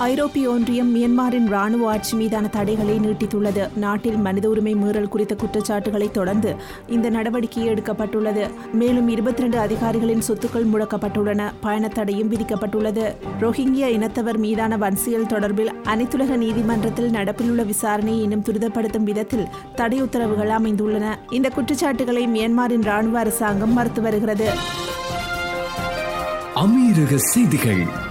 ஐரோப்பிய ஒன்றியம் மியன்மாரின் ராணுவ ஆட்சி மீதான தடைகளை நீட்டித்துள்ளது. நாட்டில் மனித உரிமை மீறல் குறித்த குற்றச்சாட்டுகளை தொடர்ந்து இந்த நடவடிக்கை எடுக்கப்பட்டுள்ளது. மேலும் இருபத்தி ரெண்டு அதிகாரிகளின் சொத்துக்கள் முடக்கப்பட்டுள்ளன. பயணத்தடையும் விதிக்கப்பட்டுள்ளது. ரோஹிங்கியா இனத்தவர் மீதான வன்சியல் தொடர்பில் அனைத்துலக நீதிமன்றத்தில் நடப்பிலுள்ள விசாரணையை இன்னும் துரிதப்படுத்தும் விதத்தில் தடை உத்தரவுகள் அமைந்துள்ளன. இந்த குற்றச்சாட்டுகளை மியான்மரின் ராணுவ அரசாங்கம் மறுத்து வருகிறது. அமீரக செய்திகள்.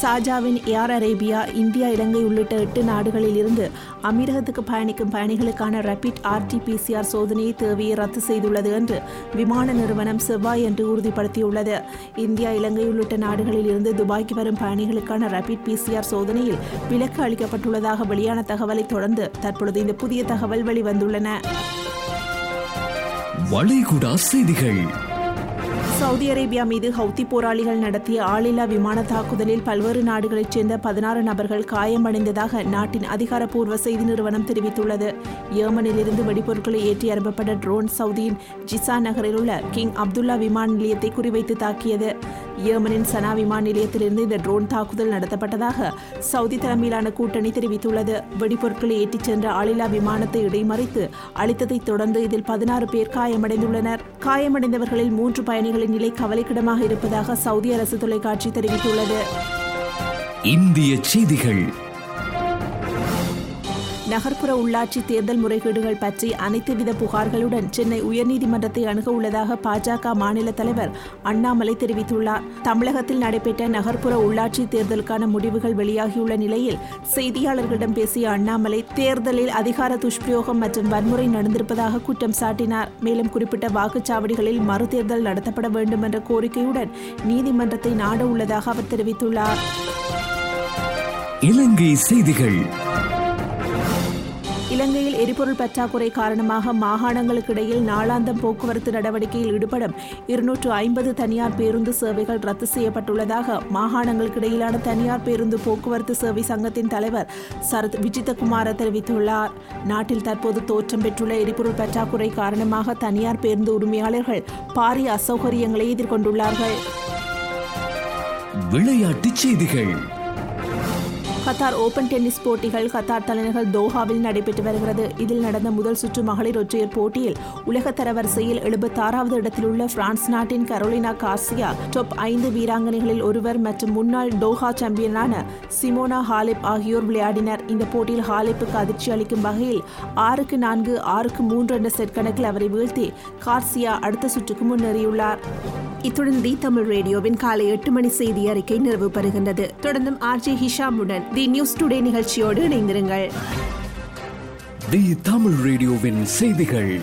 சாஜாவின் ஏர் அரேபியா இந்தியா இலங்கை உள்ளிட்ட எட்டு நாடுகளில் இருந்து அமீரகத்துக்கு பயணிக்கும் பயணிகளுக்கான ரேபிட் ஆர்டிபிசிஆர் சோதனை தேவையை ரத்து செய்துள்ளது என்று விமான நிறுவனம் செவ்வாய் என்று உறுதிப்படுத்தியுள்ளது. இந்தியா இலங்கை உள்ளிட்ட நாடுகளில் இருந்து துபாய்க்கு வரும் பயணிகளுக்கான ரேபிட் பிசிஆர் சோதனையில் விலக்கு அளிக்கப்பட்டுள்ளதாக வெளியான தகவலை தொடர்ந்து தற்பொழுது இந்த புதிய தகவல் வெளிவந்துள்ளன. வளைகுடா செய்திகள். சவுதி அரேபியா மீது ஹவுத்தி போராளிகள் நடத்திய ஆளில்லா விமான தாக்குதலில் பல்வேறு நாடுகளைச் சேர்ந்த பதினாறு நபர்கள் காயமடைந்ததாக நாட்டின் அதிகாரப்பூர்வ செய்தி நிறுவனம் தெரிவித்துள்ளது. ஏமனிலிருந்து வெடிபொருட்களை ஏற்றி அனுப்பப்பட்ட ட்ரோன் சவுதியின் ஜிசா நகரில் உள்ள கிங் அப்துல்லா விமான நிலையத்தை குறிவைத்து தாக்கியது. ஏமனின் சனா விமான நிலையத்திலிருந்து இந்த ட்ரோன் தாக்குதல் நடத்தப்பட்டதாக சவுதி தலைமையிலான கூட்டணி தெரிவித்துள்ளது. வெடிபொருட்களை ஏற்றிச் சென்ற ஆளில்லா விமானத்தை இடைமறித்து அளித்ததைத் தொடர்ந்து இதில் பதினாறு பேர் காயமடைந்துள்ளனர். காயமடைந்தவர்களில் மூன்று பயணிகளின் நிலை கவலைக்கிடமாக இருப்பதாக சவுதி அரசு தொலைக்காட்சி தெரிவித்துள்ளது. இந்திய செய்திகள். நகர்ப்புற உள்ளாட்சி தேர்தல் முறைகேடுகள் பற்றி அனைத்து வித புகார்களுடன் சென்னை உயர்நீதிமன்றத்தை அணுக உள்ளதாக பாஜக மாநில தலைவர் அண்ணாமலை தெரிவித்துள்ளார். தமிழகத்தில் நடைபெற்ற நகர்ப்புற உள்ளாட்சி தேர்தலுக்கான முடிவுகள் வெளியாகியுள்ள நிலையில் செய்தியாளர்களிடம் பேசிய அண்ணாமலை தேர்தலில் அதிகார துஷ்பிரயோகம் மற்றும் வன்முறை நடந்திருப்பதாக குற்றம் சாட்டினார். மேலும் குறிப்பிட்ட வாக்குச்சாவடிகளில் மறுதேர்தல் நடத்தப்பட வேண்டும் என்ற கோரிக்கையுடன் நீதிமன்றத்தை நாட உள்ளதாக அவர் தெரிவித்துள்ளார். இலங்கை செய்திகள். இலங்கையில் எரிபொருள் பற்றாக்குறை காரணமாக மாகாணங்களுக்கு இடையில் நாளாந்தம் போக்குவரத்து நடவடிக்கையில் ஈடுபடும் இருநூற்று ஐம்பது தனியார் பேருந்து சேவைகள் ரத்து செய்யப்பட்டுள்ளதாக மாகாணங்களுக்கு இடையிலான தனியார் பேருந்து போக்குவரத்து சேவை சங்கத்தின் தலைவர் சரத் விஜிதகுமார தெரிவித்துள்ளார். நாட்டில் தற்போது தோற்றம் பெற்றுள்ள எரிபொருள் பற்றாக்குறை காரணமாக தனியார் பேருந்து உரிமையாளர்கள் பாரிய அசௌகரியங்களை எதிர்கொண்டுள்ளார்கள். விளையாட்டுச் செய்திகள். கத்தார் ஓபன் டென்னிஸ் போட்டிகள் கத்தார் தலைநகர் தோஹாவில் நடைபெற்று வருகிறது. இதில் நடந்த முதல் சுற்று மகளிர் ஒற்றையர் போட்டியில் உலக தரவரிசையில் எழுபத்தாறாவது இடத்தில் உள்ள பிரான்ஸ் நாட்டின் கரோலினா கார்சியா டாப் ஐந்து வீராங்கனைகளில் ஒருவர் மற்றும் முன்னாள் டோஹா சாம்பியனான சிமோனா ஹாலிப் ஆகியோர் விளையாடினர். இந்த போட்டியில் ஹாலிப்புக்கு அதிர்ச்சி அளிக்கும் வகையில் ஆறுக்கு நான்கு ஆறுக்கு மூன்று என்ற செட் கணக்கில் அவரை வீழ்த்தி கார்சியா அடுத்த சுற்றுக்கு முன்னேறியுள்ளார். இத்துடன் தி தமிழ் ரேடியோவின் காலை எட்டு மணி செய்தி அறிக்கை நிறைவு பெறுகின்றது. தொடர்ந்தும் ஆர்ஜே ஹிஷாமுடன் தி நியூஸ் டுடே நிகழ்ச்சியோடு இணைந்திருங்கள். தி தமிழ் ரேடியோவின் செய்திகள்.